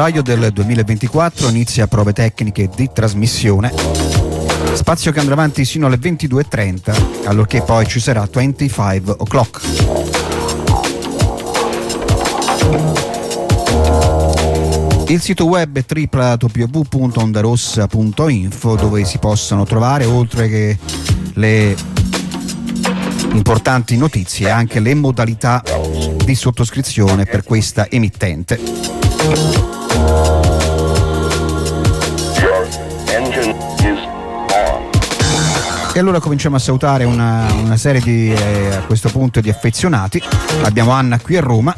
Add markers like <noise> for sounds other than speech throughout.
28 febbraio del 2024 inizia prove tecniche di trasmissione. Spazio che andrà avanti sino alle 22.30, allorché poi ci sarà 25 o'clock. Il sito web è www.ondarossa.info dove si possono trovare oltre che le importanti notizie anche le modalità di sottoscrizione per questa emittente. E allora cominciamo a salutare una, una serie di, eh, a questo punto di affezionati. Abbiamo Anna qui a Roma.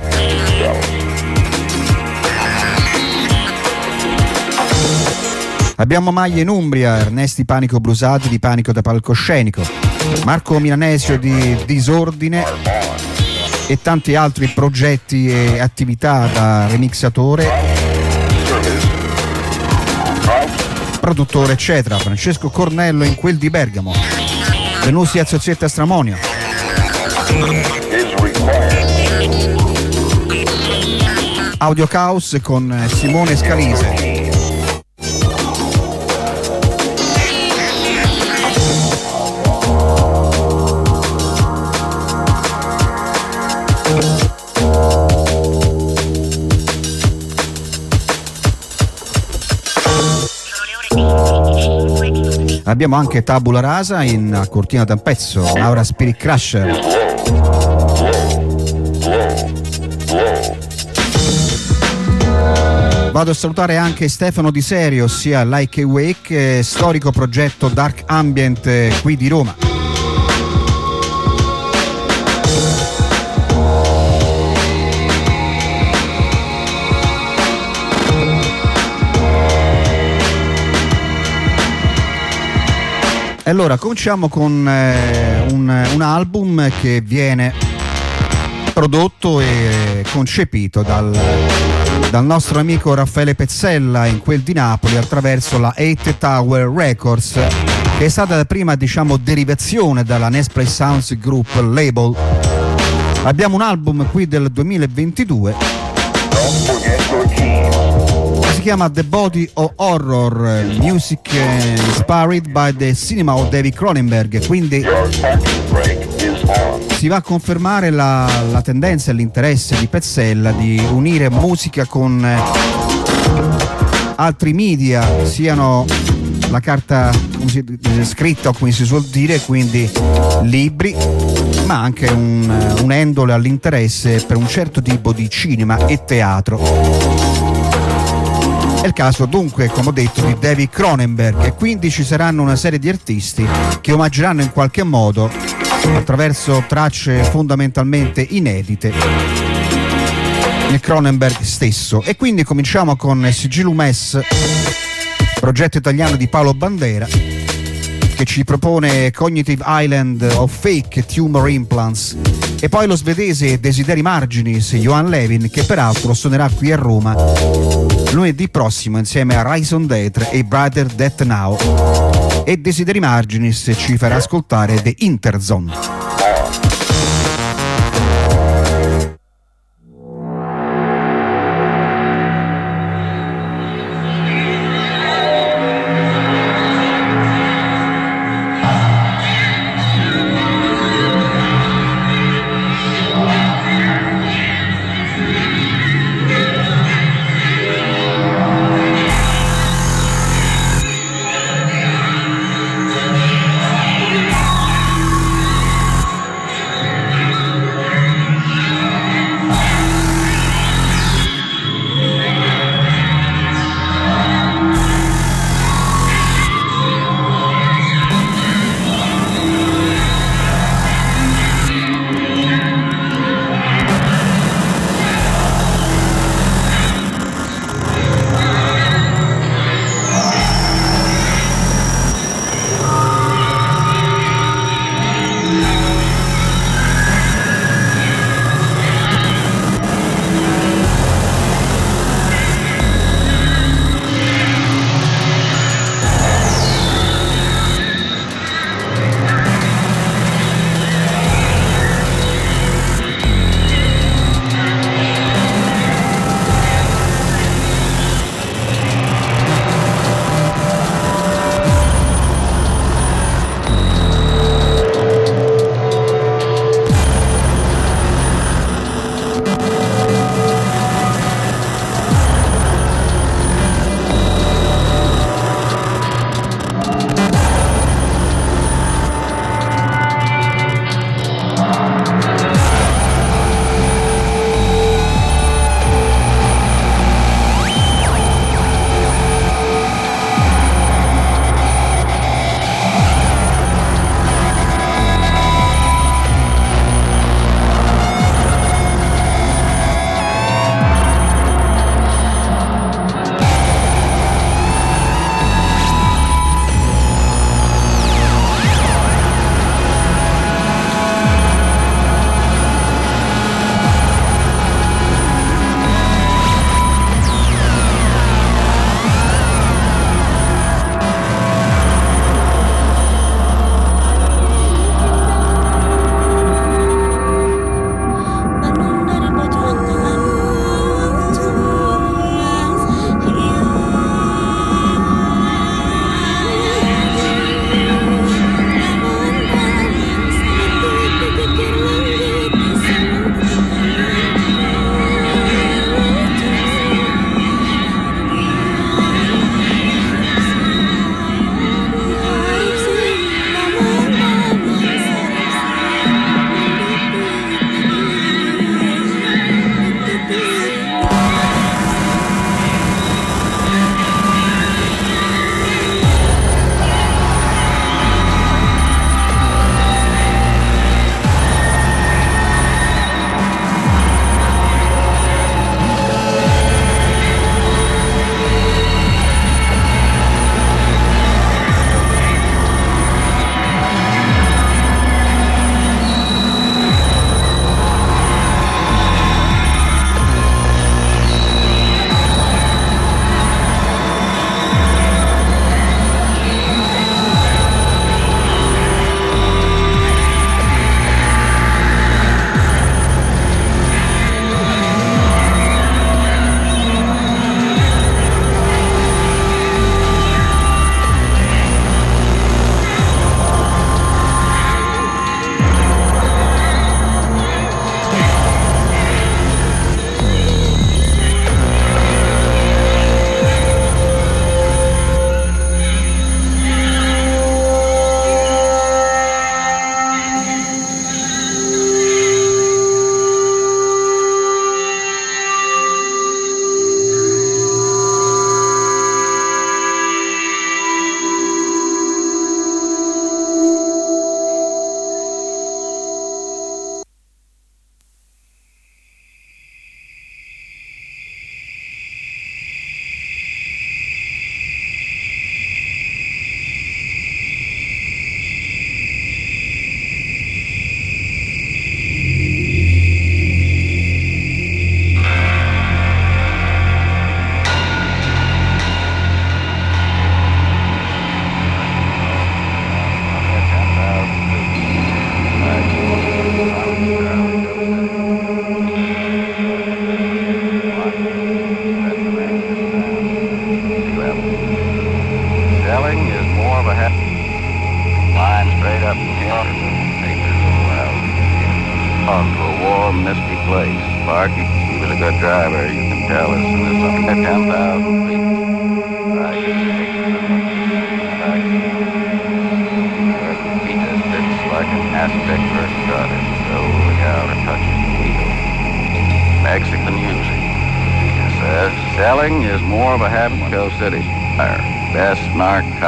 Abbiamo Maglia in Umbria, Ernesti Panico Brusati di Panico da Palcoscenico, Marco Milanesio di Disordine e tanti altri progetti e attività da remixatore, produttore eccetera. Francesco Cornello in quel di Bergamo, Venusi a Zozzetta Stramonio. Audio Caos con Simone Scalise. Abbiamo anche Tabula Rasa in Cortina d'Ampezzo, Aura Spirit Crusher. Vado a salutare anche Stefano Di Serio, ossia Like a Wake, storico progetto Dark Ambient qui di Roma. Allora cominciamo con eh, un, un, album che viene prodotto e concepito dal, dal, nostro amico Raffaele Pezzella in quel di Napoli attraverso la Eight Tower Records che è stata la prima diciamo derivazione dalla Nesplay Sounds Group label. Abbiamo un album qui del 2022 si chiama The Body of Horror Music Inspired by the Cinema of David Cronenberg. Quindi si va a confermare la, la tendenza e l'interesse di Pezzella di unire musica con eh, altri media siano la carta si, scritta come si suol dire quindi libri ma anche un, unendole all'interesse per un certo tipo di cinema e teatro è il caso dunque, come ho detto, di David Cronenberg e quindi ci saranno una serie di artisti che omaggeranno in qualche modo attraverso tracce fondamentalmente inedite il Cronenberg stesso. E quindi cominciamo con Sigillum S, progetto italiano di Paolo Bandera che ci propone Cognitive Island of Fake Tumor Implants e poi lo svedese Desideri Marginis, Johan Levin, che peraltro suonerà qui a Roma lunedì prossimo insieme a Ryson Death e Brother Death Now. E Desideri Marginis ci farà ascoltare The Interzone.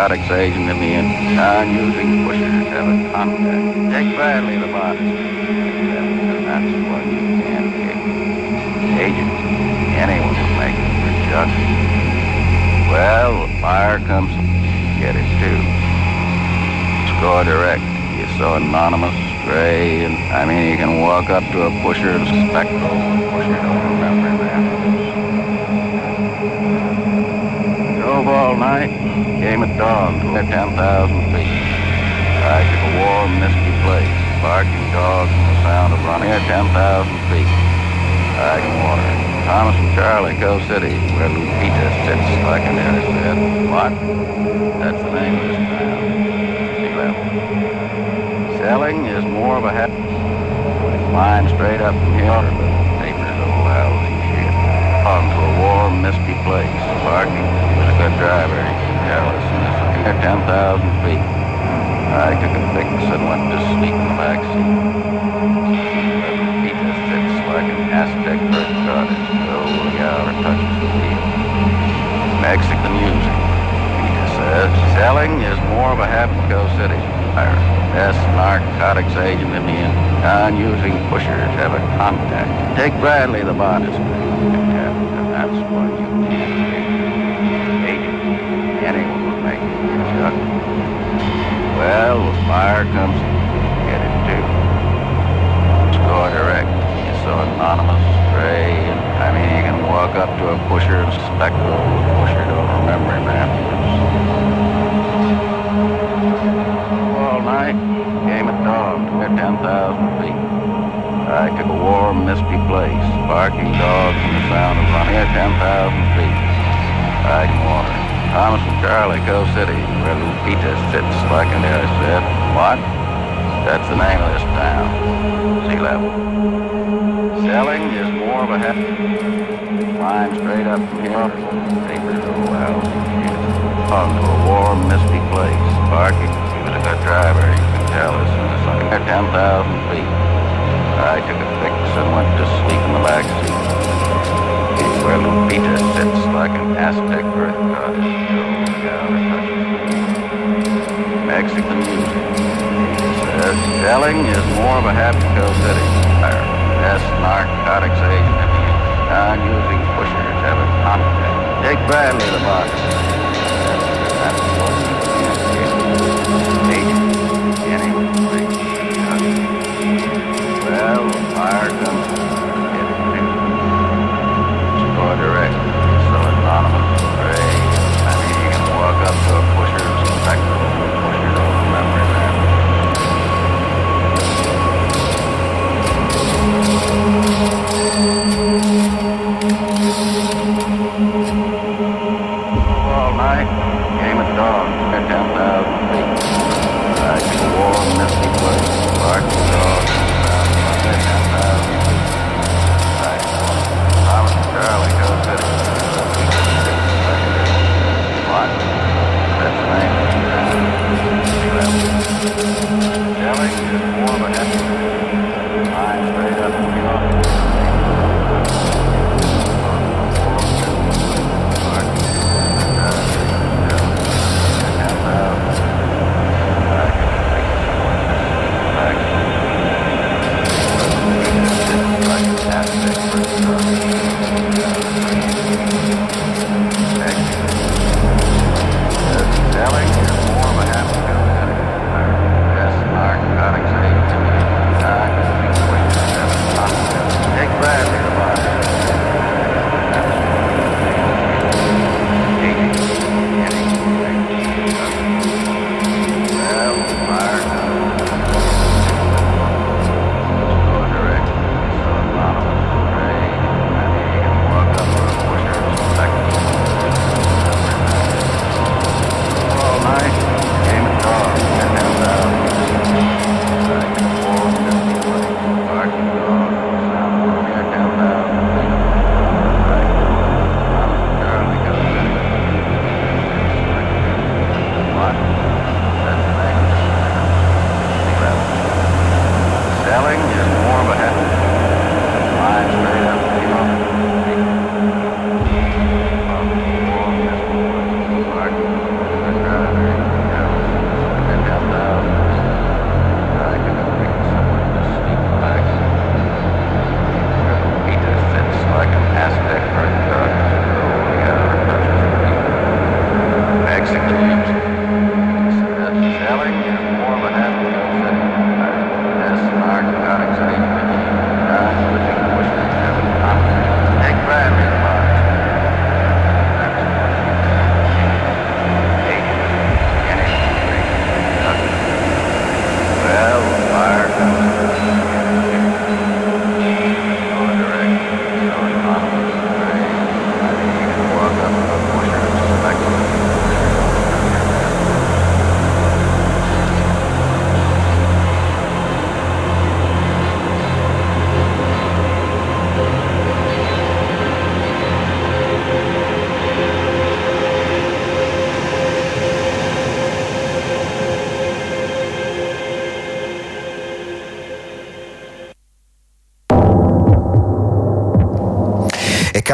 narcotics agent in the end. I'm using 5,000 feet. Back in a warm, misty place. Barking dogs and the sound of running air 10,000 feet. Back in water. Thomas and Charlie, Co City, where Lupita sits like an air said. What? That's the name of this town. Sea level. Selling is more of a hat. Line straight up from here, neighbors don't allow shit. On to a warm, misty place. Barking. Was a good driver. He's jealous hit 10,000 feet. I took a fix and went to sleep in the back seat. Lupita sits like an Aztec first goddess, so out or touches the wheel. Mexican music. Peter says selling is more of a Go City. Our best narcotics agent in the end. Non-using pushers have a contact. Take Bradley, the bodies. And that's what Chuck. Well, the fire comes, get it too. Score direct. You're so anonymous, stray, and I mean you can walk up to a pusher and spectral pusher don't remember him afterwards. All night, came at dawn to 10,000 feet. I took a warm, misty place, barking dogs and the sound of running at 10,000 feet. I can water. Thomas and Charlie, Cove City, where Lupita sits like an I said. What? That's the name of this town. Sea level. Selling is more of a habit. Flying straight up from here, papers of lousy shit. Onto a warm, misty place, Parking. He was a good driver, you can tell as soon as I got 10,000 feet. I took a fix and went to sleep in the back seat. Like an Aztec. Mexican music. Says selling is more of a in Go best narcotics agent the non-using pushers have a contact. Take Bradley the box. and uh, the uh, war, messy work, spark.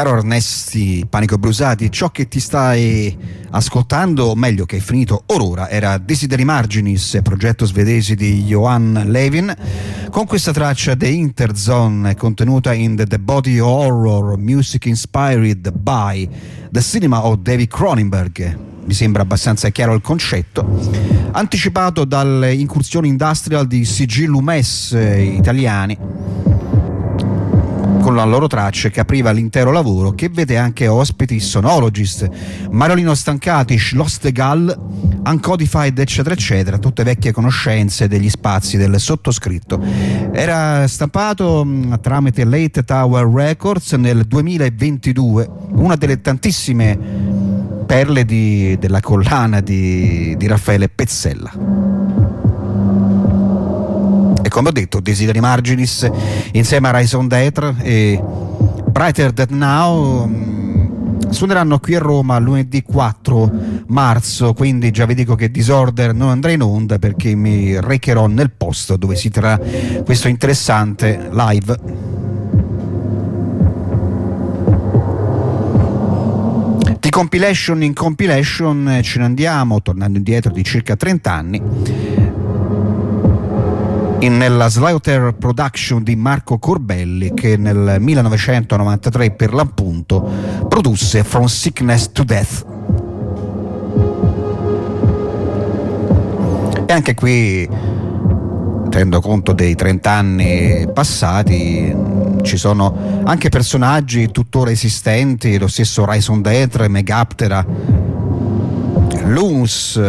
Caro Ernesti Panico Brusati, ciò che ti stai ascoltando, o meglio che è finito orora, era Desideri Marginis, progetto svedese di Johan Levin, con questa traccia The Interzone contenuta in The, Body Horror Music Inspired by The Cinema of David Cronenberg. Mi sembra abbastanza chiaro il concetto, anticipato dalle incursioni industrial di CG Lumes eh, italiani con la loro traccia che apriva l'intero lavoro che vede anche ospiti sonologist Marolino Stancatisch, Lost Gall Uncodified eccetera eccetera tutte vecchie conoscenze degli spazi del sottoscritto. Era stampato mh, tramite Late Tower Records nel 2022 una delle tantissime perle di, della collana di, di Raffaele Pezzella come ho detto Desideri Marginis insieme a Rise on Death e Brighter Than Now mm, suoneranno qui a Roma lunedì 4 marzo. Quindi già vi dico che Disorder non andrà in onda perché mi recherò nel posto dove si terrà questo interessante live. Di compilation in compilation ce ne andiamo tornando indietro di circa 30 anni nella Slaughter Production di Marco Corbelli che nel 1993 per l'appunto produsse From Sickness to Death. E anche qui, tenendo conto dei 30 anni passati, ci sono anche personaggi tuttora esistenti, lo stesso Ryson Death, Megaptera, Luz,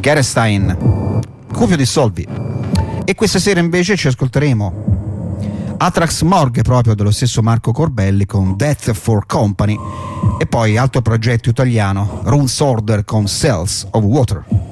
Gerstein Cufio dissolvi. E questa sera invece ci ascolteremo Atrax Morgue proprio dello stesso Marco Corbelli con Death for Company e poi altro progetto italiano Runes Order con Cells of Water.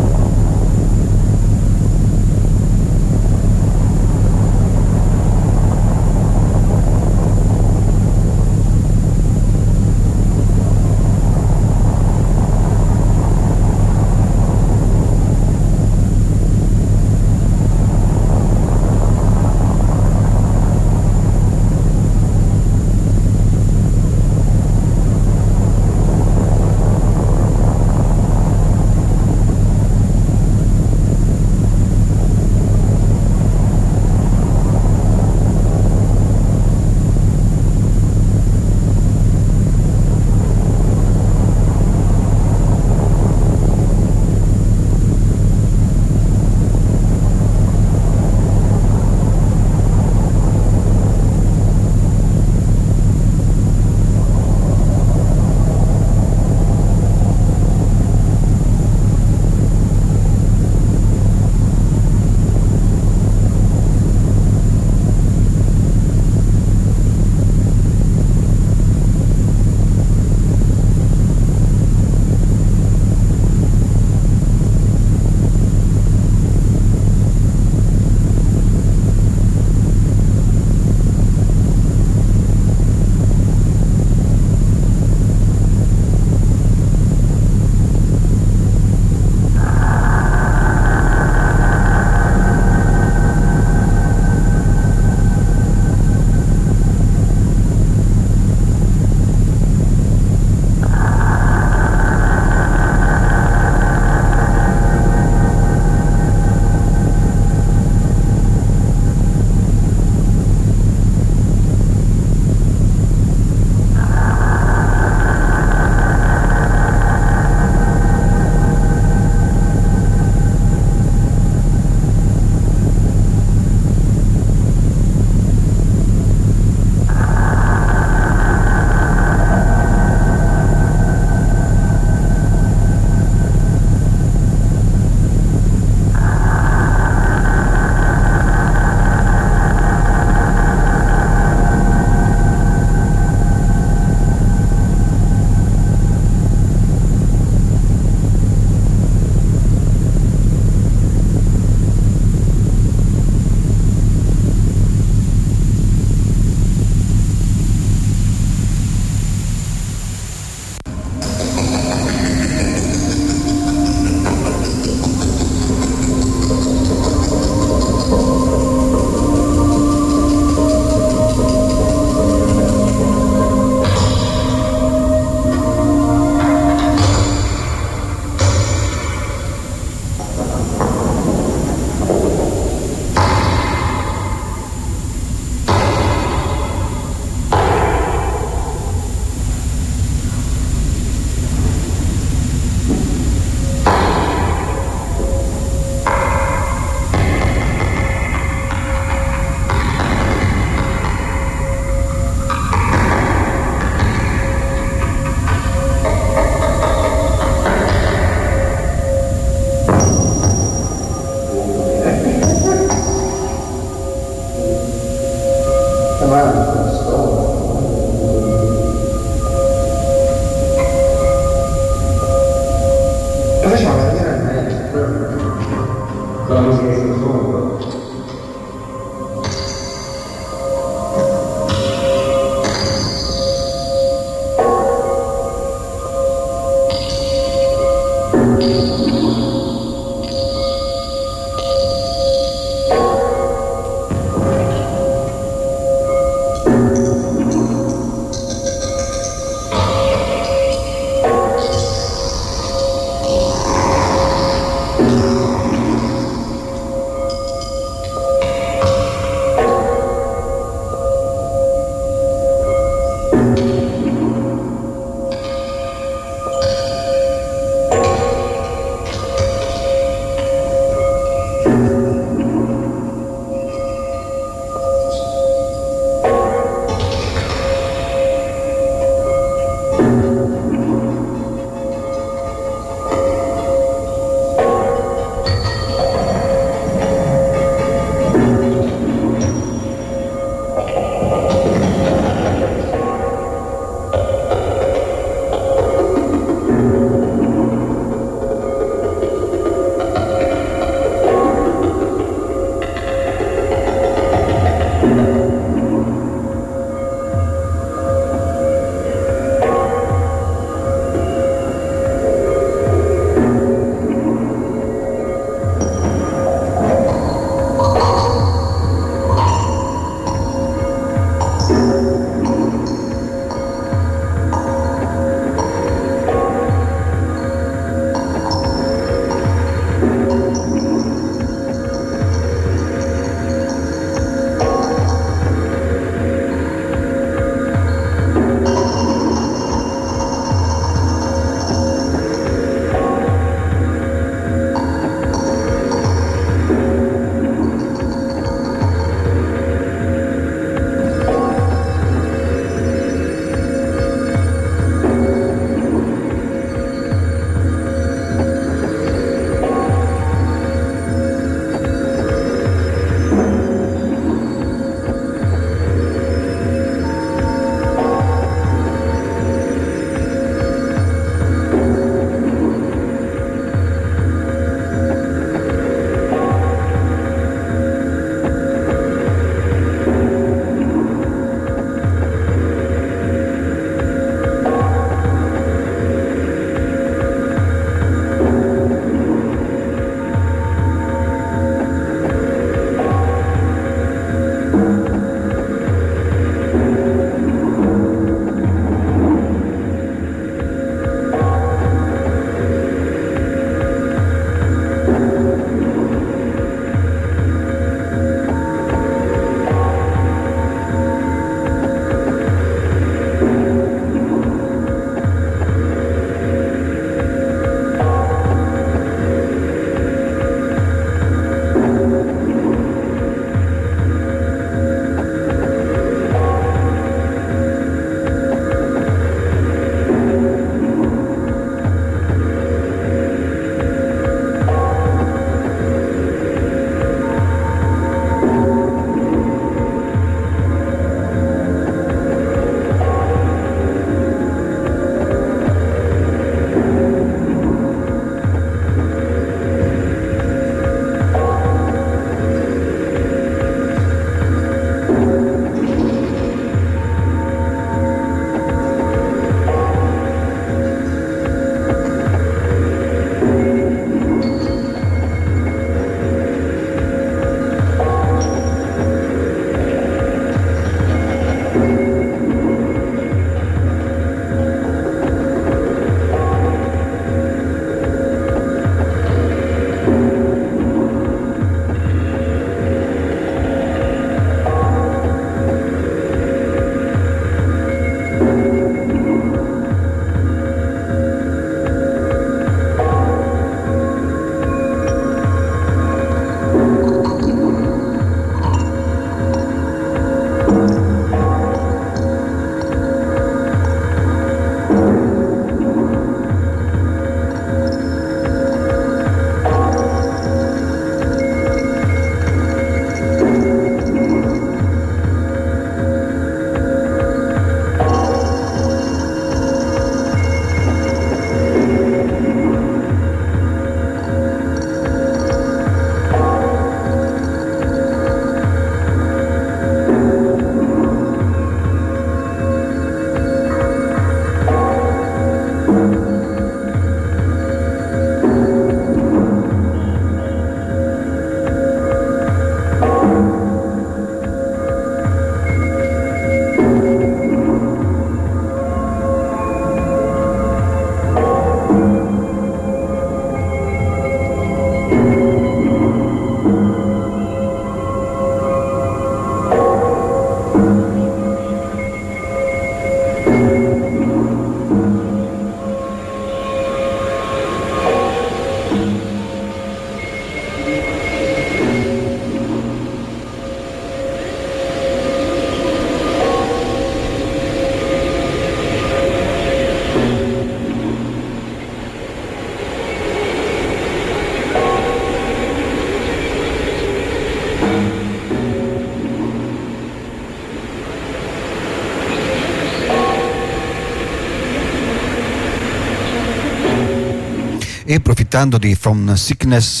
E approfittando di From Sickness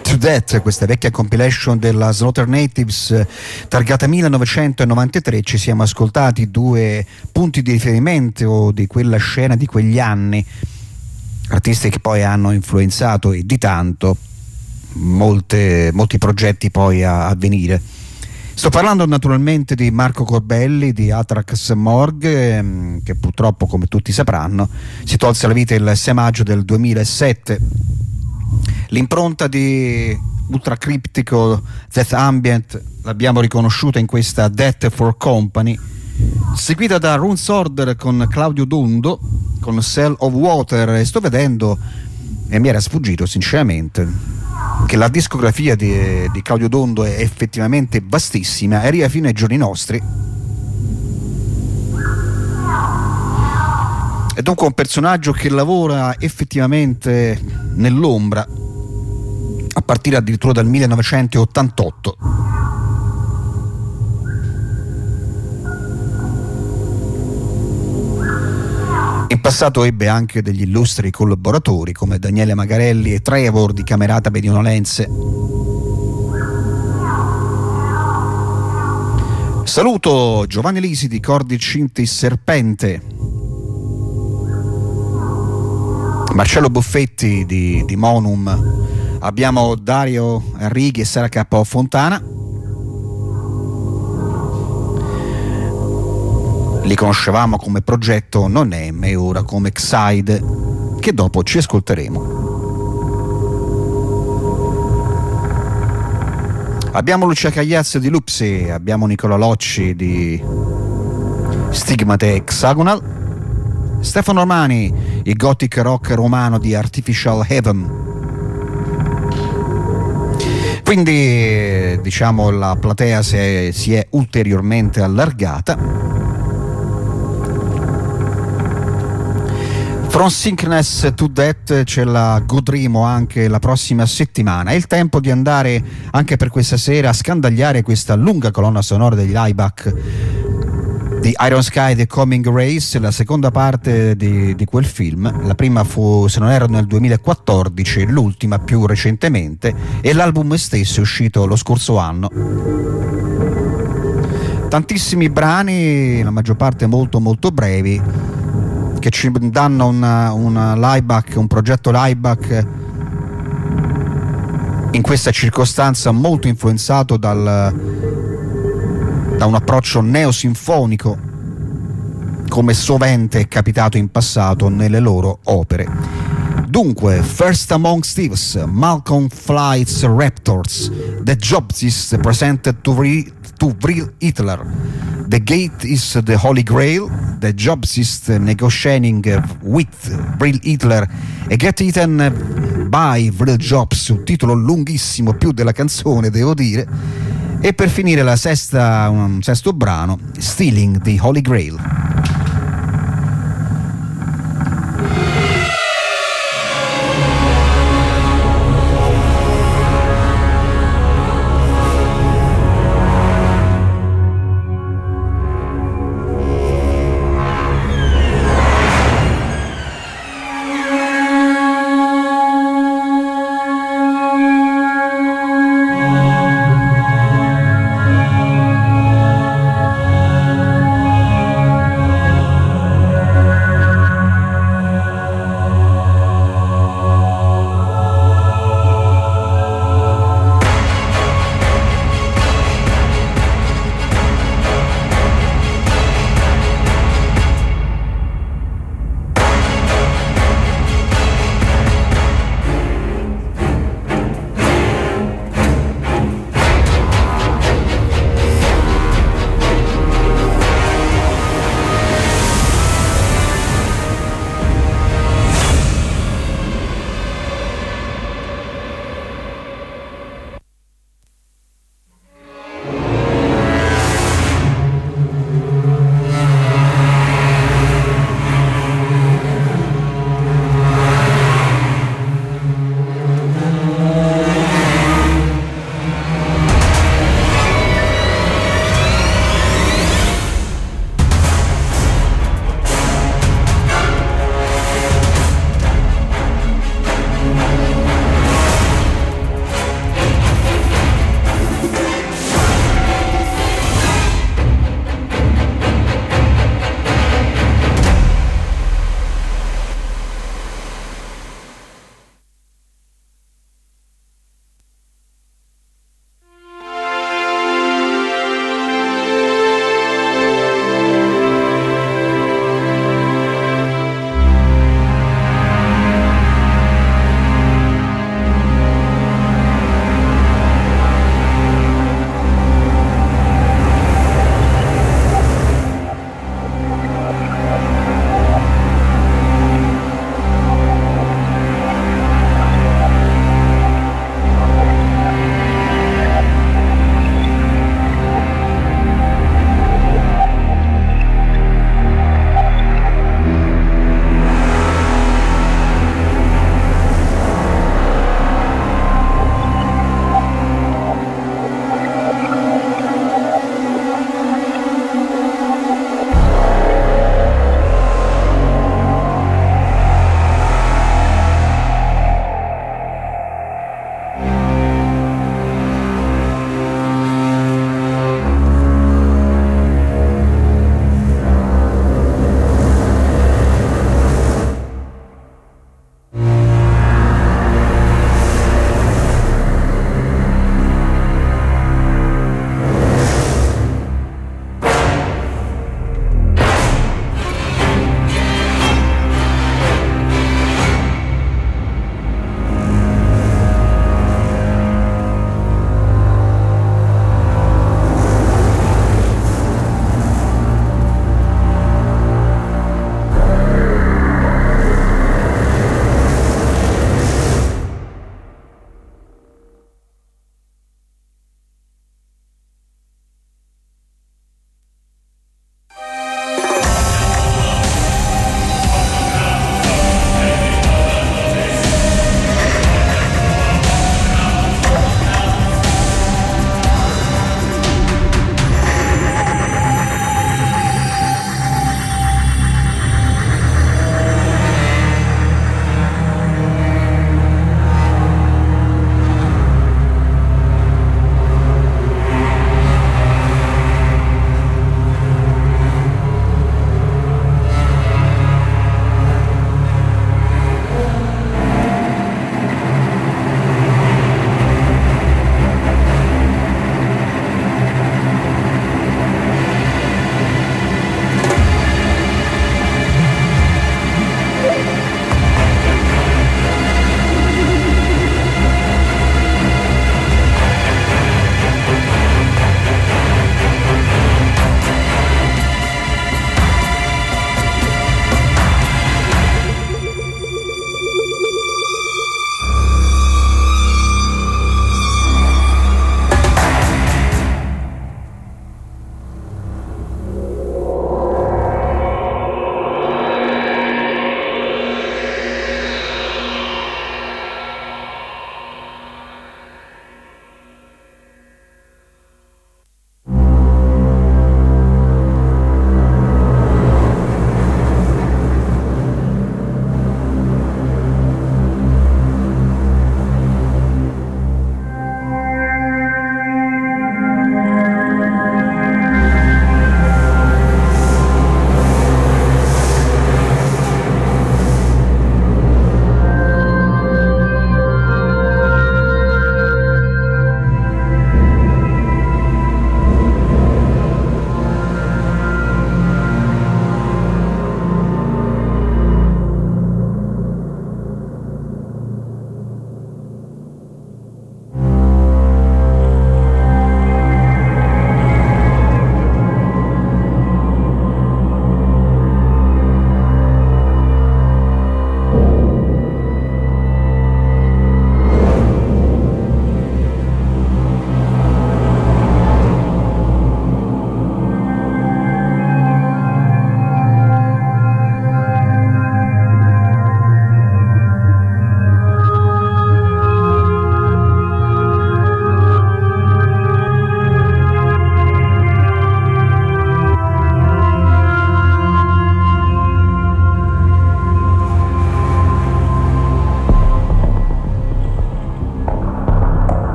to Death, questa vecchia compilation della Slaughter Natives targata 1993, ci siamo ascoltati due punti di riferimento di quella scena di quegli anni, artisti che poi hanno influenzato e di tanto molte, molti progetti poi a, a venire. Sto parlando naturalmente di Marco Corbelli di Atrax Morg, ehm, che purtroppo, come tutti sapranno, si tolse la vita il 6 maggio del 2007. L'impronta di ultracriptico Death Ambient l'abbiamo riconosciuta in questa Death for Company, seguita da Runes Order con Claudio Dundo, con Cell of Water, sto vedendo, e mi era sfuggito sinceramente, che la discografia di, di Claudio Dondo è effettivamente vastissima e arriva fino ai giorni nostri. È dunque un personaggio che lavora effettivamente nell'ombra a partire addirittura dal 1988 In passato ebbe anche degli illustri collaboratori come Daniele Magarelli e Trevor di Camerata Medionolense. Saluto Giovanni Lisi di Cordi Cinti Serpente, Marcello Buffetti di, di Monum, abbiamo Dario Righi e Sara Capo Fontana. Li conoscevamo come progetto Non M e ora come Xide, che dopo ci ascolteremo. Abbiamo Lucia Cagliazzo di Lupsi, abbiamo Nicola Locci di Stigmate Hexagonal, Stefano Armani, il gothic rock romano di Artificial Heaven. Quindi diciamo la platea si è, si è ulteriormente allargata From Sickness to Death ce la godremo anche la prossima settimana. È il tempo di andare anche per questa sera a scandagliare questa lunga colonna sonora degli Lieback di Iron Sky The Coming Race, la seconda parte di, di, quel film. La prima fu, se non erro, nel 2014, l'ultima più recentemente, e l'album stesso è uscito lo scorso anno. Tantissimi brani, la maggior parte molto molto brevi che ci danno una lieback, un progetto lieback in questa circostanza molto influenzato dal, da un approccio neosinfonico come sovente è capitato in passato nelle loro opere. Dunque, First Among Thieves, Malcolm Flights Raptors, The Jobs presented to, re, to Vril Hitler, The Gate is the Holy Grail, The Jobs is negotiating with Vril Hitler. E Get Eaten by Vril Jobs, un titolo lunghissimo, più della canzone devo dire, e per finire la sesta, un sesto brano, Stealing the Holy Grail.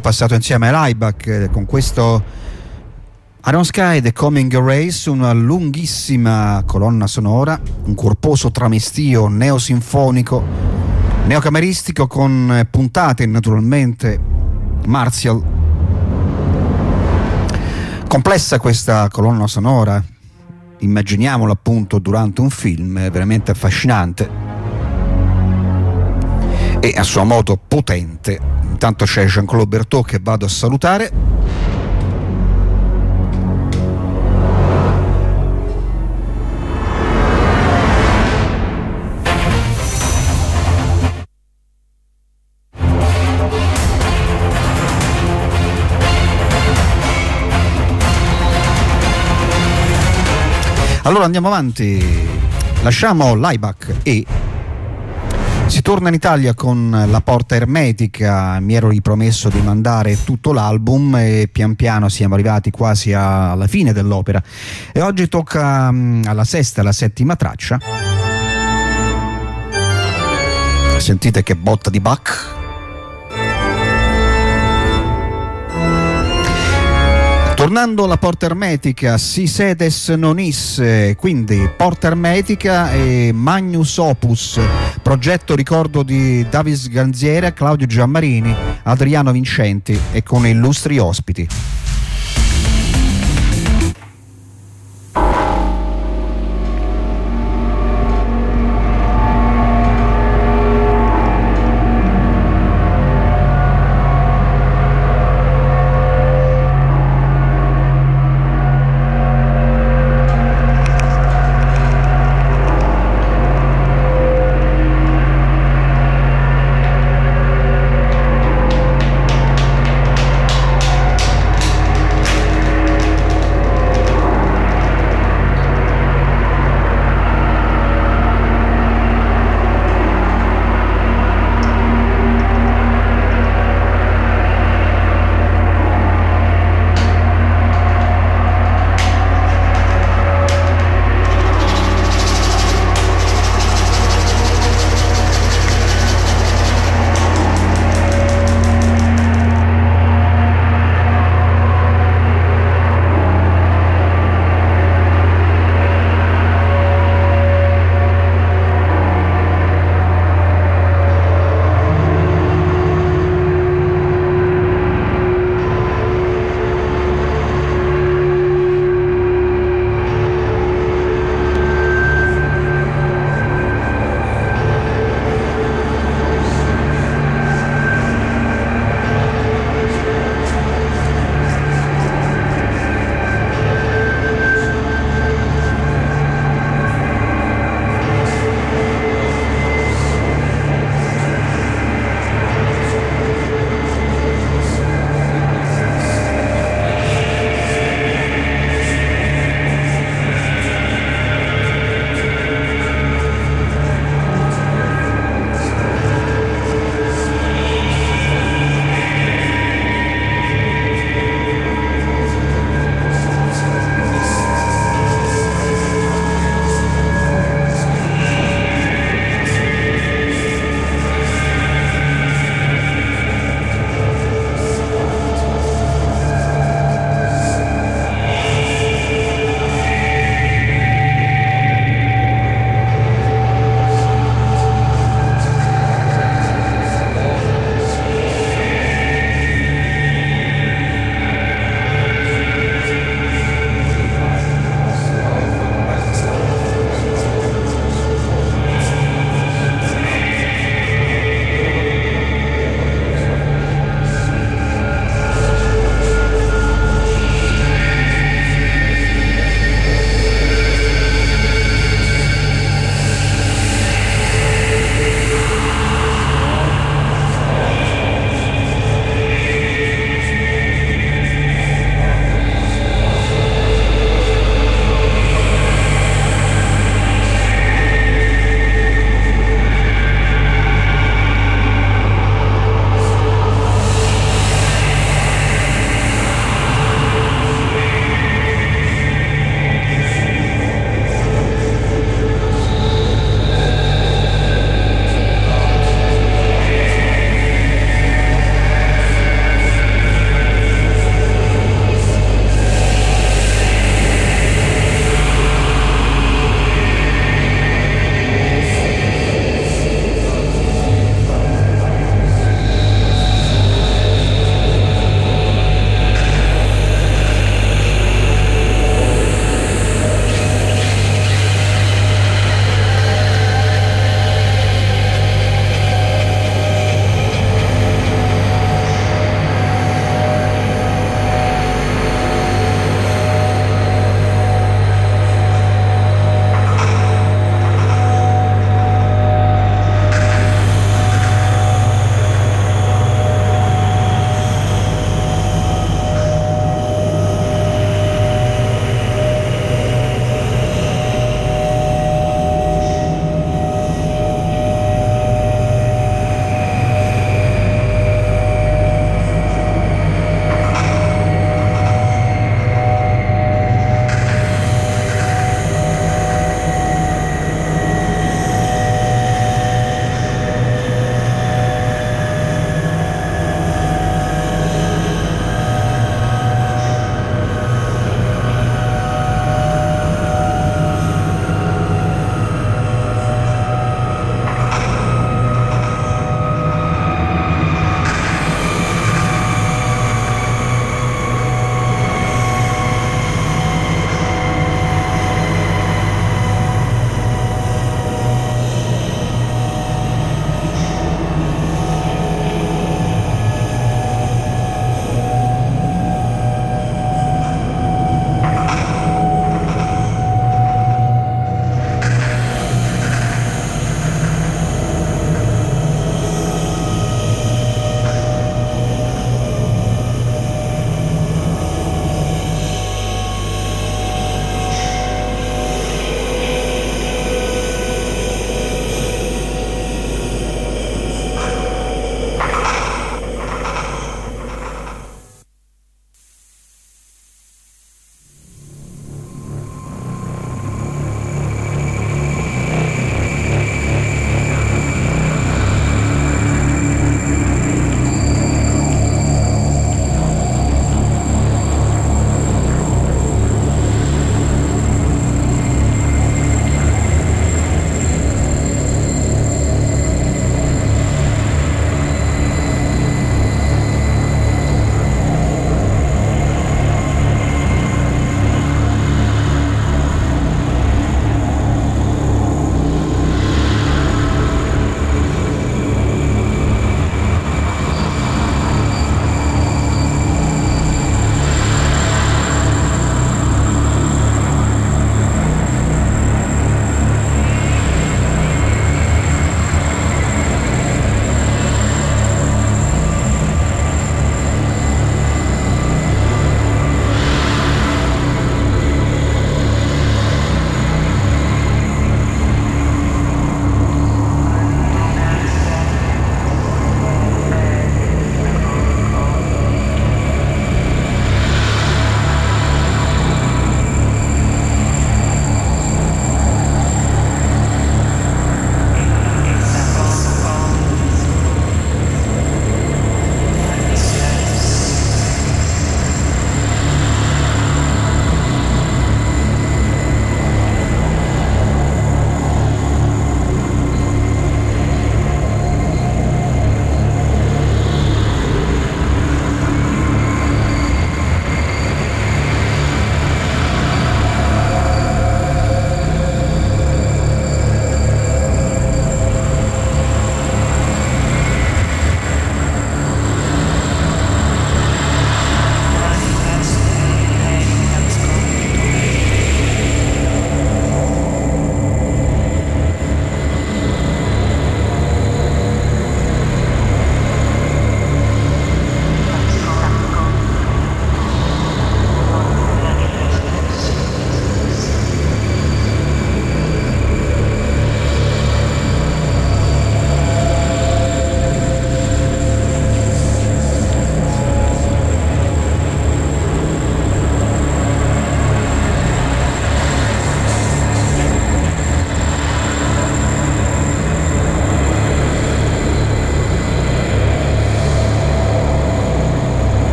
Passato insieme a Laibach eh, con questo Iron Sky The Coming Race, una lunghissima colonna sonora, un corposo tramestio neosinfonico, neocameristico con eh, puntate naturalmente martial. Complessa questa colonna sonora, immaginiamola appunto durante un film, veramente affascinante e a suo modo potente Intanto c'è Jean-Claude Berthaud che vado a salutare. Allora andiamo avanti, lasciamo l'Aibach e si torna in Italia con la porta ermetica, mi ero ripromesso di mandare tutto l'album e pian piano siamo arrivati quasi alla fine dell'opera e oggi tocca mm, alla sesta e alla settima traccia. Sentite che botta di Bach. Tornando alla porta ermetica, si sedes non is, quindi porta ermetica e Magnus Opus, progetto ricordo di Davis Ganziera, Claudio Giammarini, Adriano Vincenti e con illustri ospiti.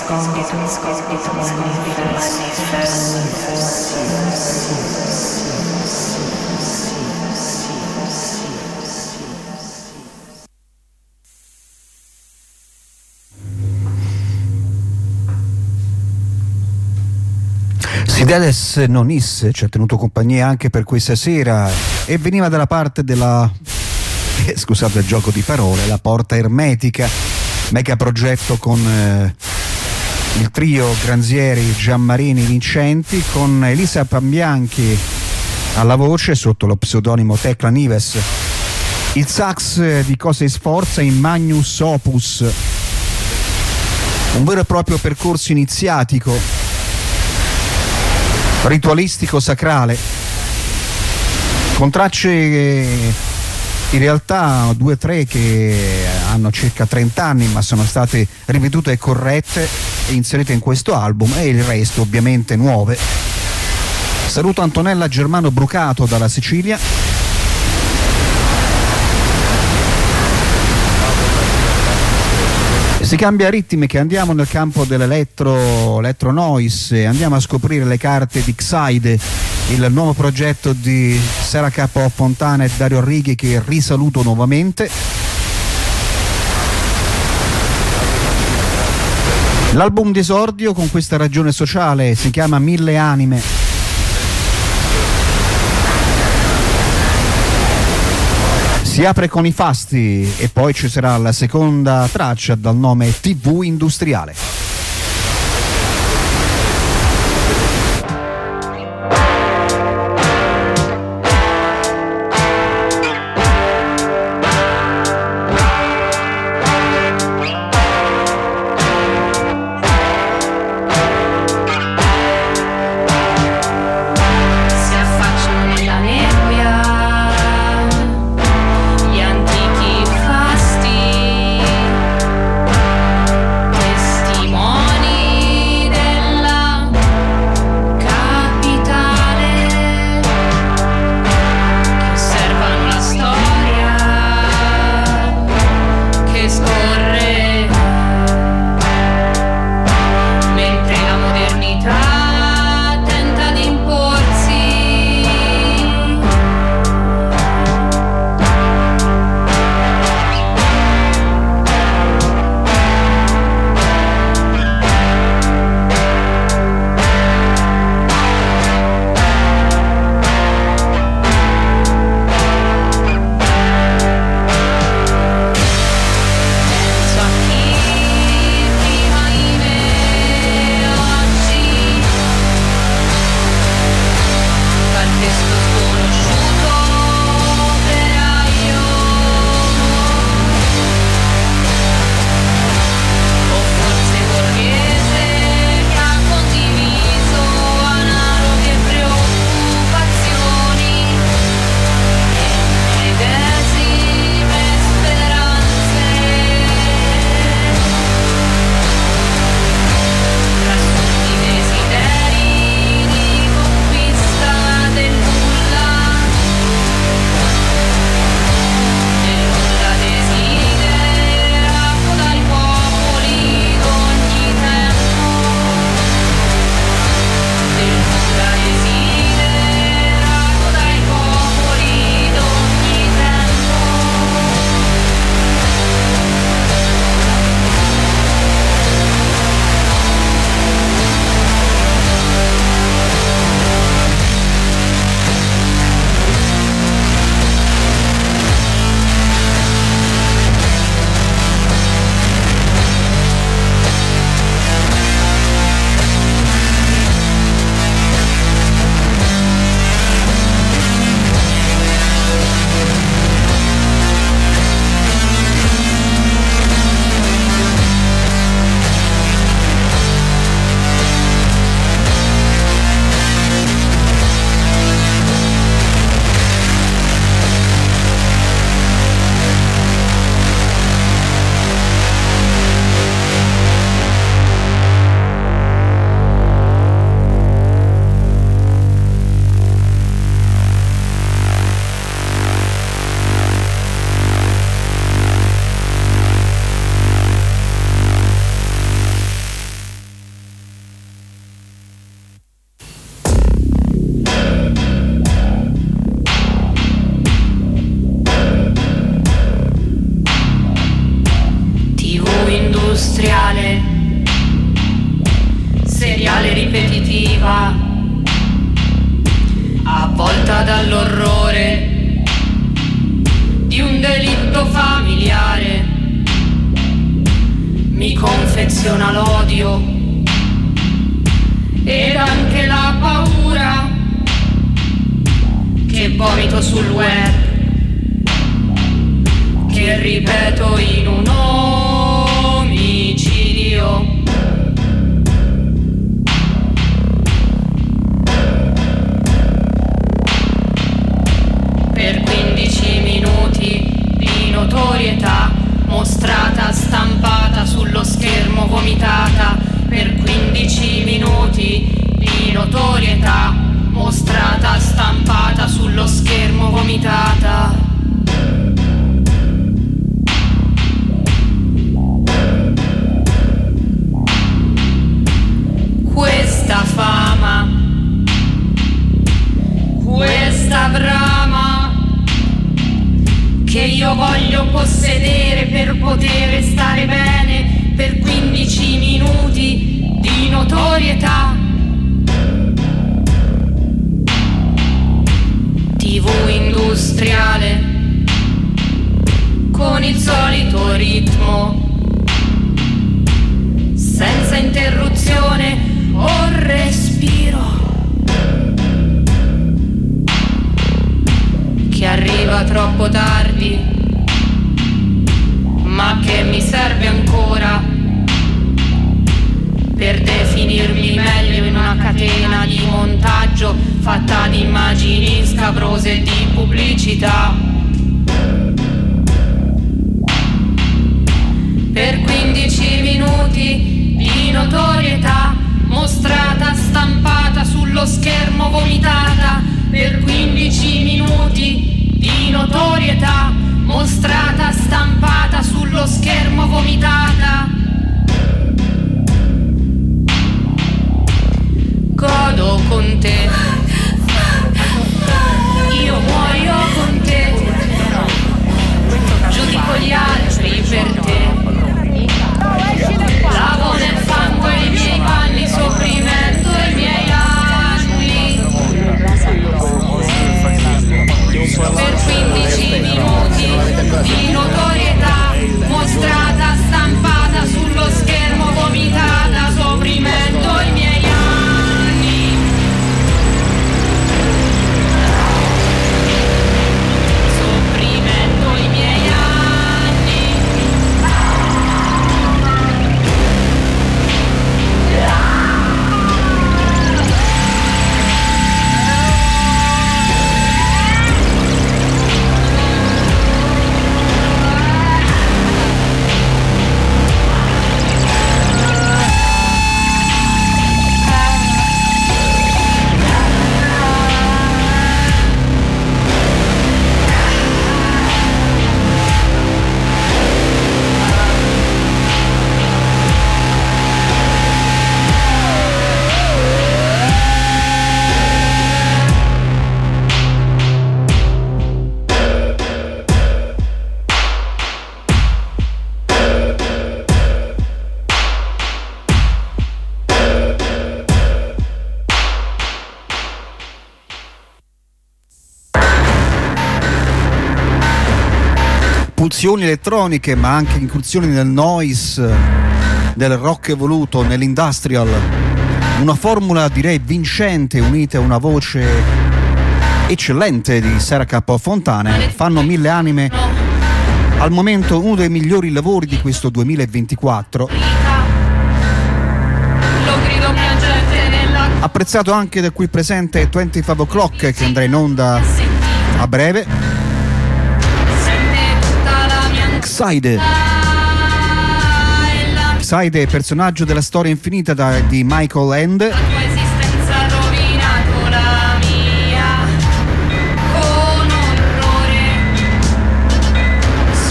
Abscondita, abscondita, abscondita, manifest, manifest, manifest. Sideles Nonis ci ha tenuto compagnia anche per questa sera e veniva dalla parte della, eh, scusate il gioco di parole, la porta ermetica, mega progetto con eh, il trio Granzieri, Giammarini, Vincenti, con Elisa Pambianchi alla voce sotto lo pseudonimo Tecla Nives, il sax di Cosa Sforza in Magnus Opus, un vero e proprio percorso iniziatico ritualistico sacrale con tracce in realtà due o tre che hanno circa 30 anni ma sono state ripetute e corrette e inserite in questo album e il resto ovviamente nuove saluto Antonella Germano Brucato dalla Sicilia Si cambia ritmiche, andiamo nel campo dell'elettro elettro noise, andiamo a scoprire le carte di Xide, il nuovo progetto di Sera Capo Fontana e Dario Righi che risaluto nuovamente. L'album di esordio con questa ragione sociale si chiama Mille Anime Si apre con i fasti e poi ci sarà la seconda traccia dal nome TV Industriale. industriale, seriale ripetitiva, avvolta dall'orrore di un delitto familiare, mi confeziona l'odio. Ed anche la paura che vomito sul web, che ripeto in un'ora. Notorietà mostrata, stampata sullo schermo, vomitata per 15 minuti di notorietà mostrata, stampata sullo schermo, vomitata. Questa fama, questa brama che io voglio possedere per poter stare bene per 15 minuti di notorietà. TV industriale con il solito ritmo, senza interruzione o respiro. Che arriva troppo tardi, ma che mi serve ancora per definirmi meglio in una catena di montaggio fatta di immagini scabrose e di pubblicità. Per 15 minuti di notorietà mostrata, stampata sullo schermo, vomitata. Per 15 minuti di notorietà mostrata, stampata sullo schermo, vomitata. godo con te. Io muoio con te. Giudico gli altri per te. Lavo nel fango i miei panni, sopprimento i miei Per 15 minuti. Di notorietà mostrata, stampata sullo schermo, vomitata, sopprimento pulsioni elettroniche ma anche incursioni nel noise, del rock evoluto, nell'industrial. Una formula direi vincente unita a una voce eccellente di Sarah Capo Fontane. Fanno mille anime. Al momento uno dei migliori lavori di questo 2024 Lo grido piangente nella apprezzato anche da qui presente 25 O'Clock che andrà in onda a breve mia Xide ansietà e la Xide personaggio della storia infinita da- di Michael End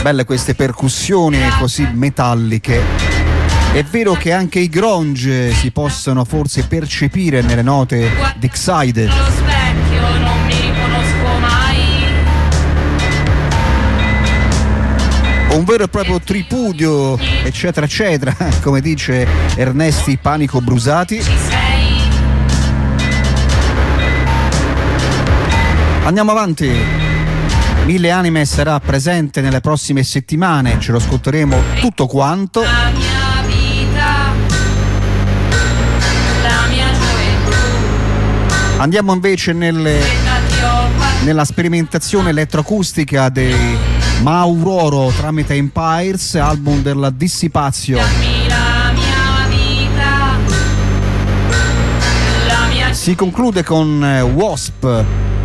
belle queste percussioni così metalliche. È vero che anche i grunge si possono forse percepire nelle note di Xide un vero e proprio tripudio, eccetera, eccetera, <laughs> come dice Ernesti Panico Brusati. Andiamo avanti. Mille Anime sarà presente nelle prossime settimane, ce lo ascolteremo tutto quanto. Andiamo invece nelle, nella sperimentazione elettroacustica dei Mauroro tramite Empires, album della Dissipazio. Si conclude con eh, Wasp,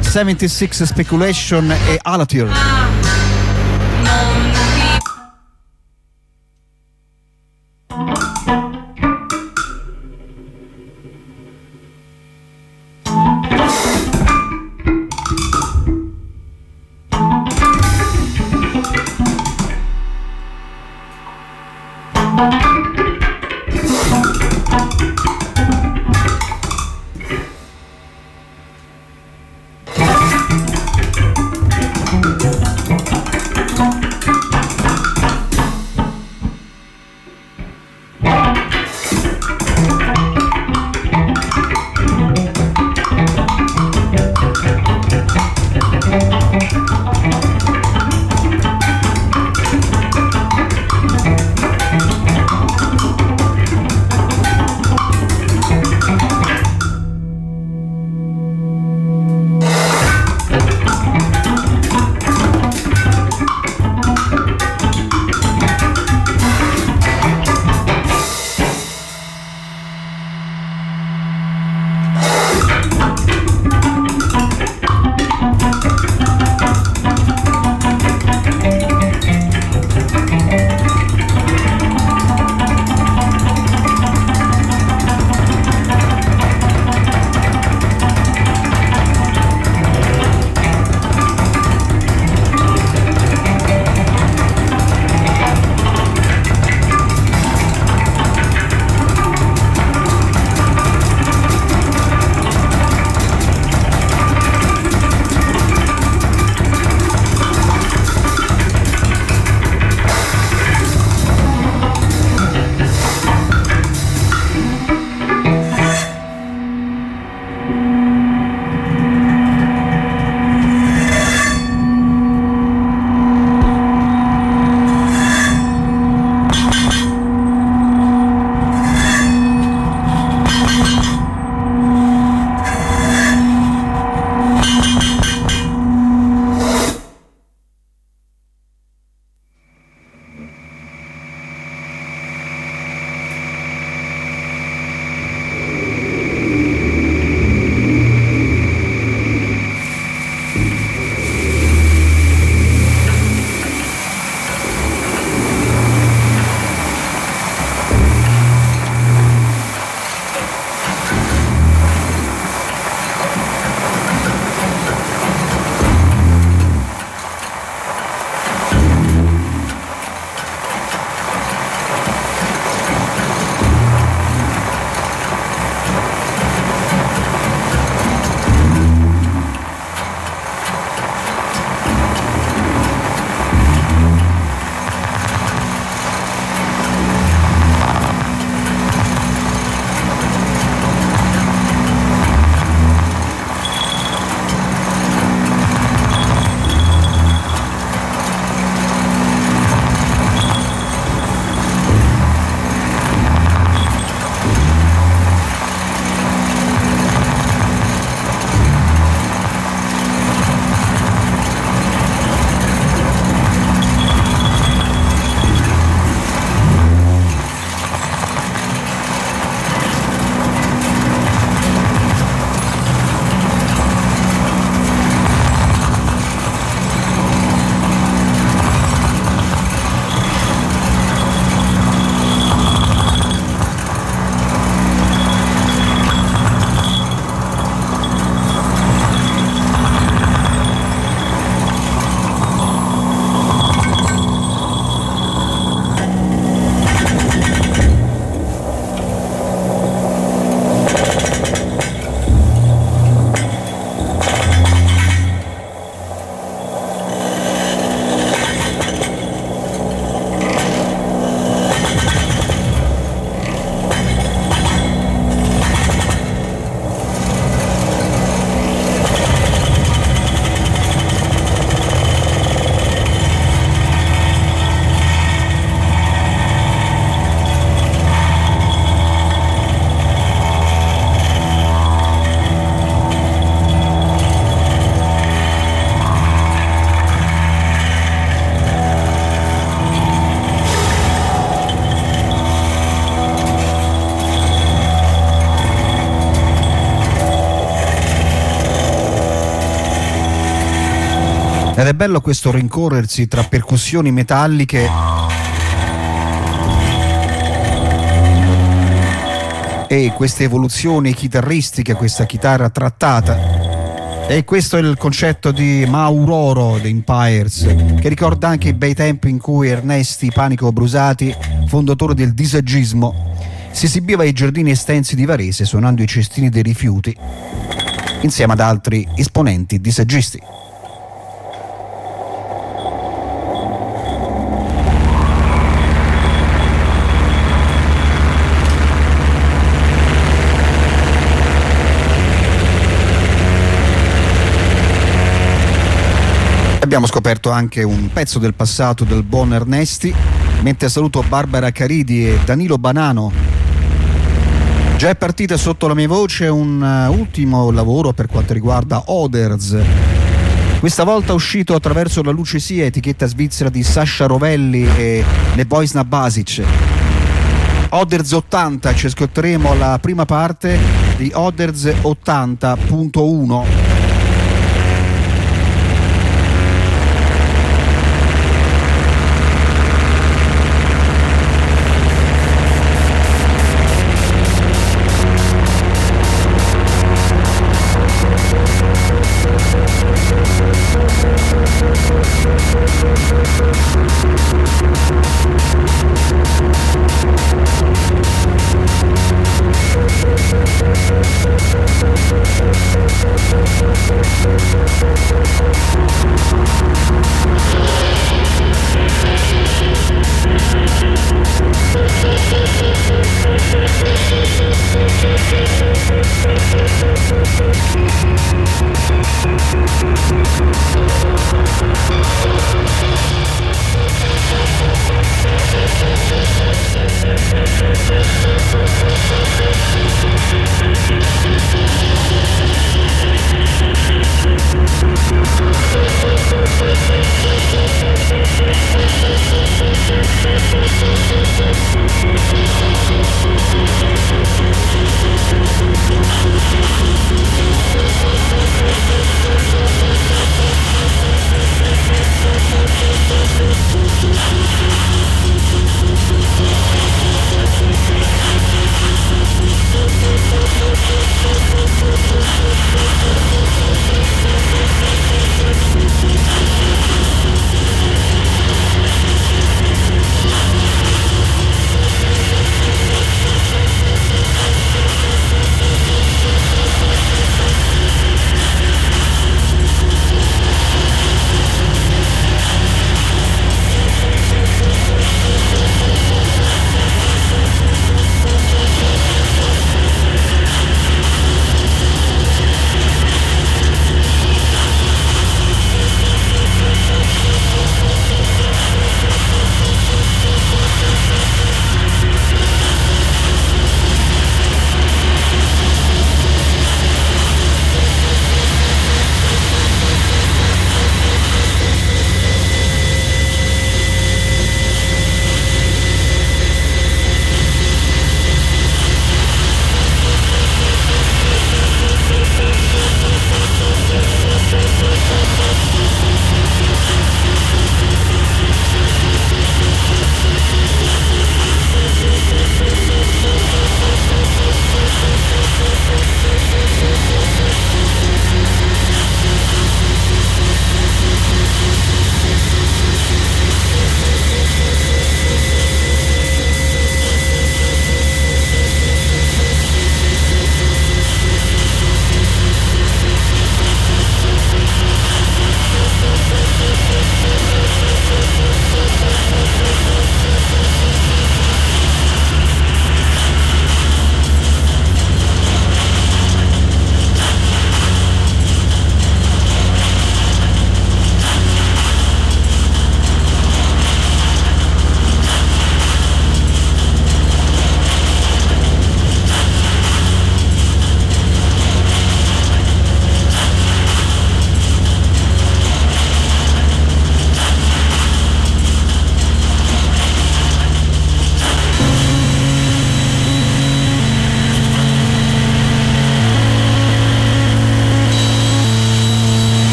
76 Speculation e Alatir. È bello questo rincorrersi tra percussioni metalliche e queste evoluzioni chitarristiche, questa chitarra trattata. E questo è il concetto di Mauroro The Empires, che ricorda anche i bei tempi in cui Ernesti Panico Brusati, fondatore del disagismo, si esibiva ai giardini estensi di Varese suonando i cestini dei rifiuti, insieme ad altri esponenti disagisti. Abbiamo scoperto anche un pezzo del passato del buon Ernesti, mentre saluto Barbara Caridi e Danilo Banano. Già è partita sotto la mia voce un uh, ultimo lavoro per quanto riguarda Oders. Questa volta uscito attraverso la Luce Sia, etichetta svizzera di Sasha Rovelli e Le Boisna Basic. Oders 80, ci ascolteremo la prima parte di Oders 80.1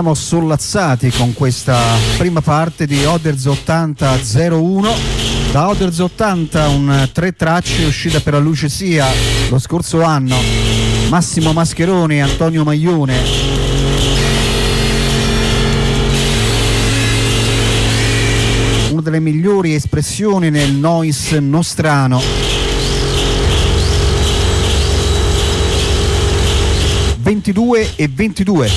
siamo sollazzati con questa prima parte di Oders 8001. Da Oders 80 un tre tracce uscita per la luce sia lo scorso anno. Massimo Mascheroni Antonio Maglione. Una delle migliori espressioni nel noise nostrano. 22 e 22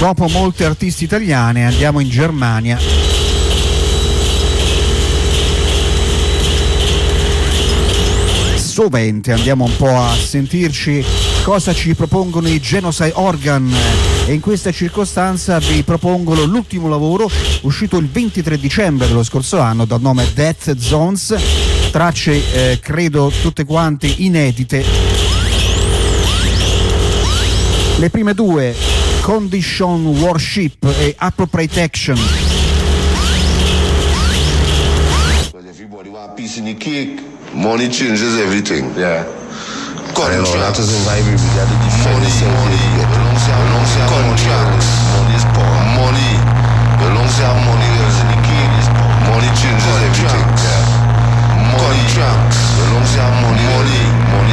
Dopo molte artisti italiane andiamo in Germania. Sovente andiamo un po' a sentirci cosa ci propongono i Genocide Organ e in questa circostanza vi propongono l'ultimo lavoro uscito il 23 dicembre dello scorso anno dal nome Death Zones, tracce eh, credo tutte quante inedite. Le prime due Condition Worship e Appropriate Action. piece in the cake, money changes everything. Yeah. Contracts. Money, money, contracts. Money is power. Money. Alongside money is in the cake. Money changes everything. Yeah. Money. Contracts. Alongside money. Money. Money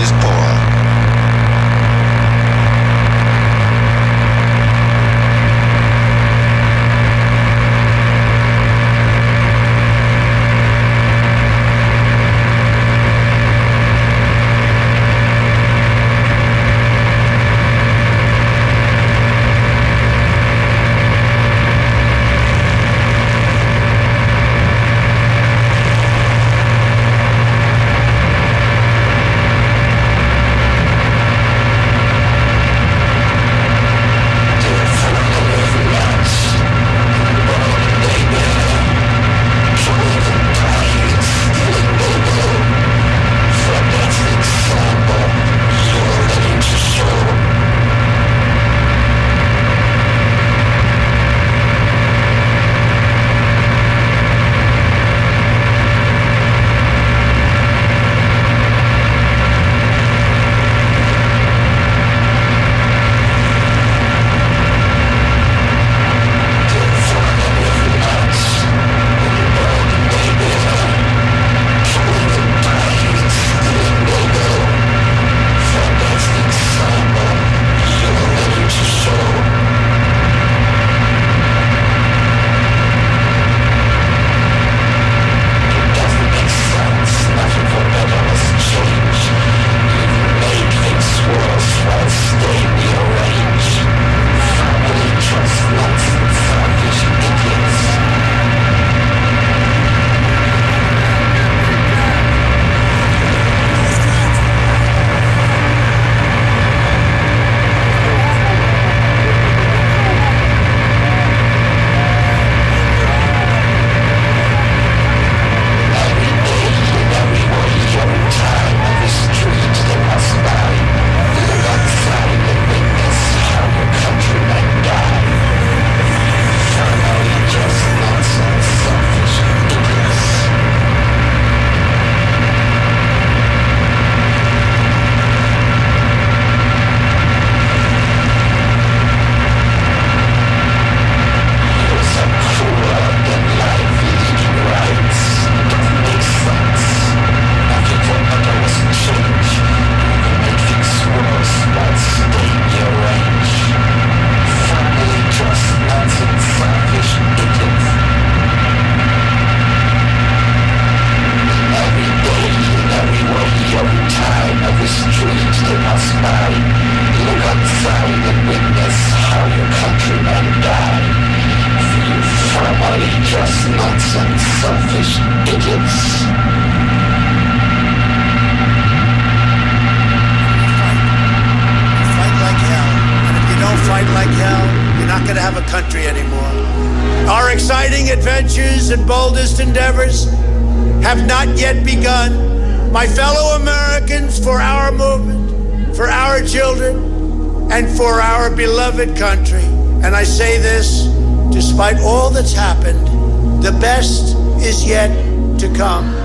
come.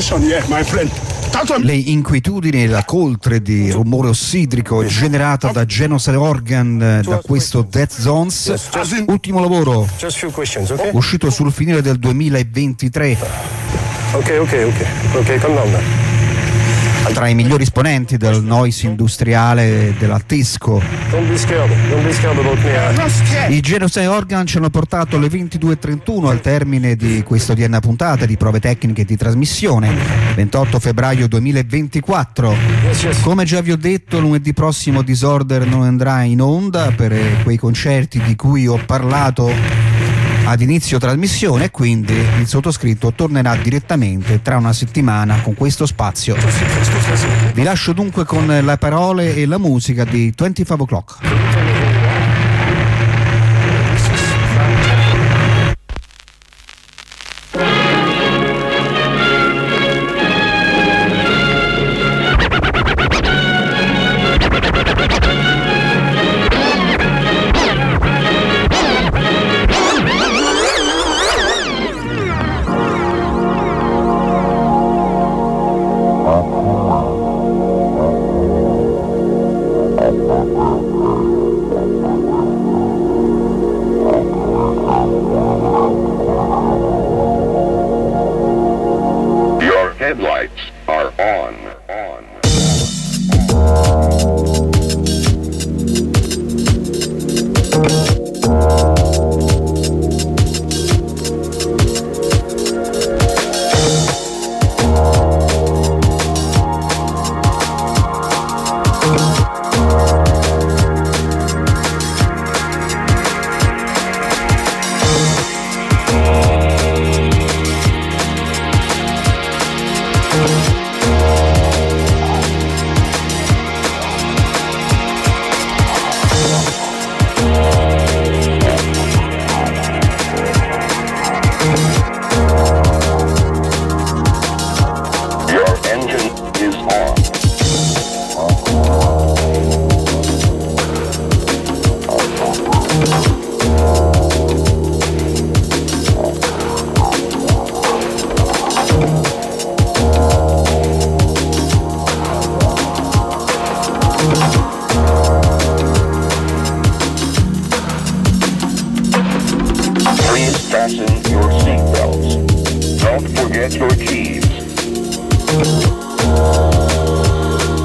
To come. Le inquietudini e la coltre di rumore ossidrico generata da Genocide Organ eh, da questo Death Zones, ultimo lavoro uscito sul finire del 2023. Ok, ok, ok, ok, calm down. Tra i migliori esponenti del noise industriale della me. I Genocide Organ ci hanno portato alle 22.31 al termine di questa odierna puntata di prove tecniche di trasmissione, 28 febbraio 2024. Yes, yes. Come già vi ho detto, lunedì prossimo Disorder non andrà in onda per eh, quei concerti di cui ho parlato ad inizio trasmissione e quindi il sottoscritto tornerà direttamente tra una settimana con questo spazio. Vi lascio dunque con le parole e la musica di 25 O'Clock.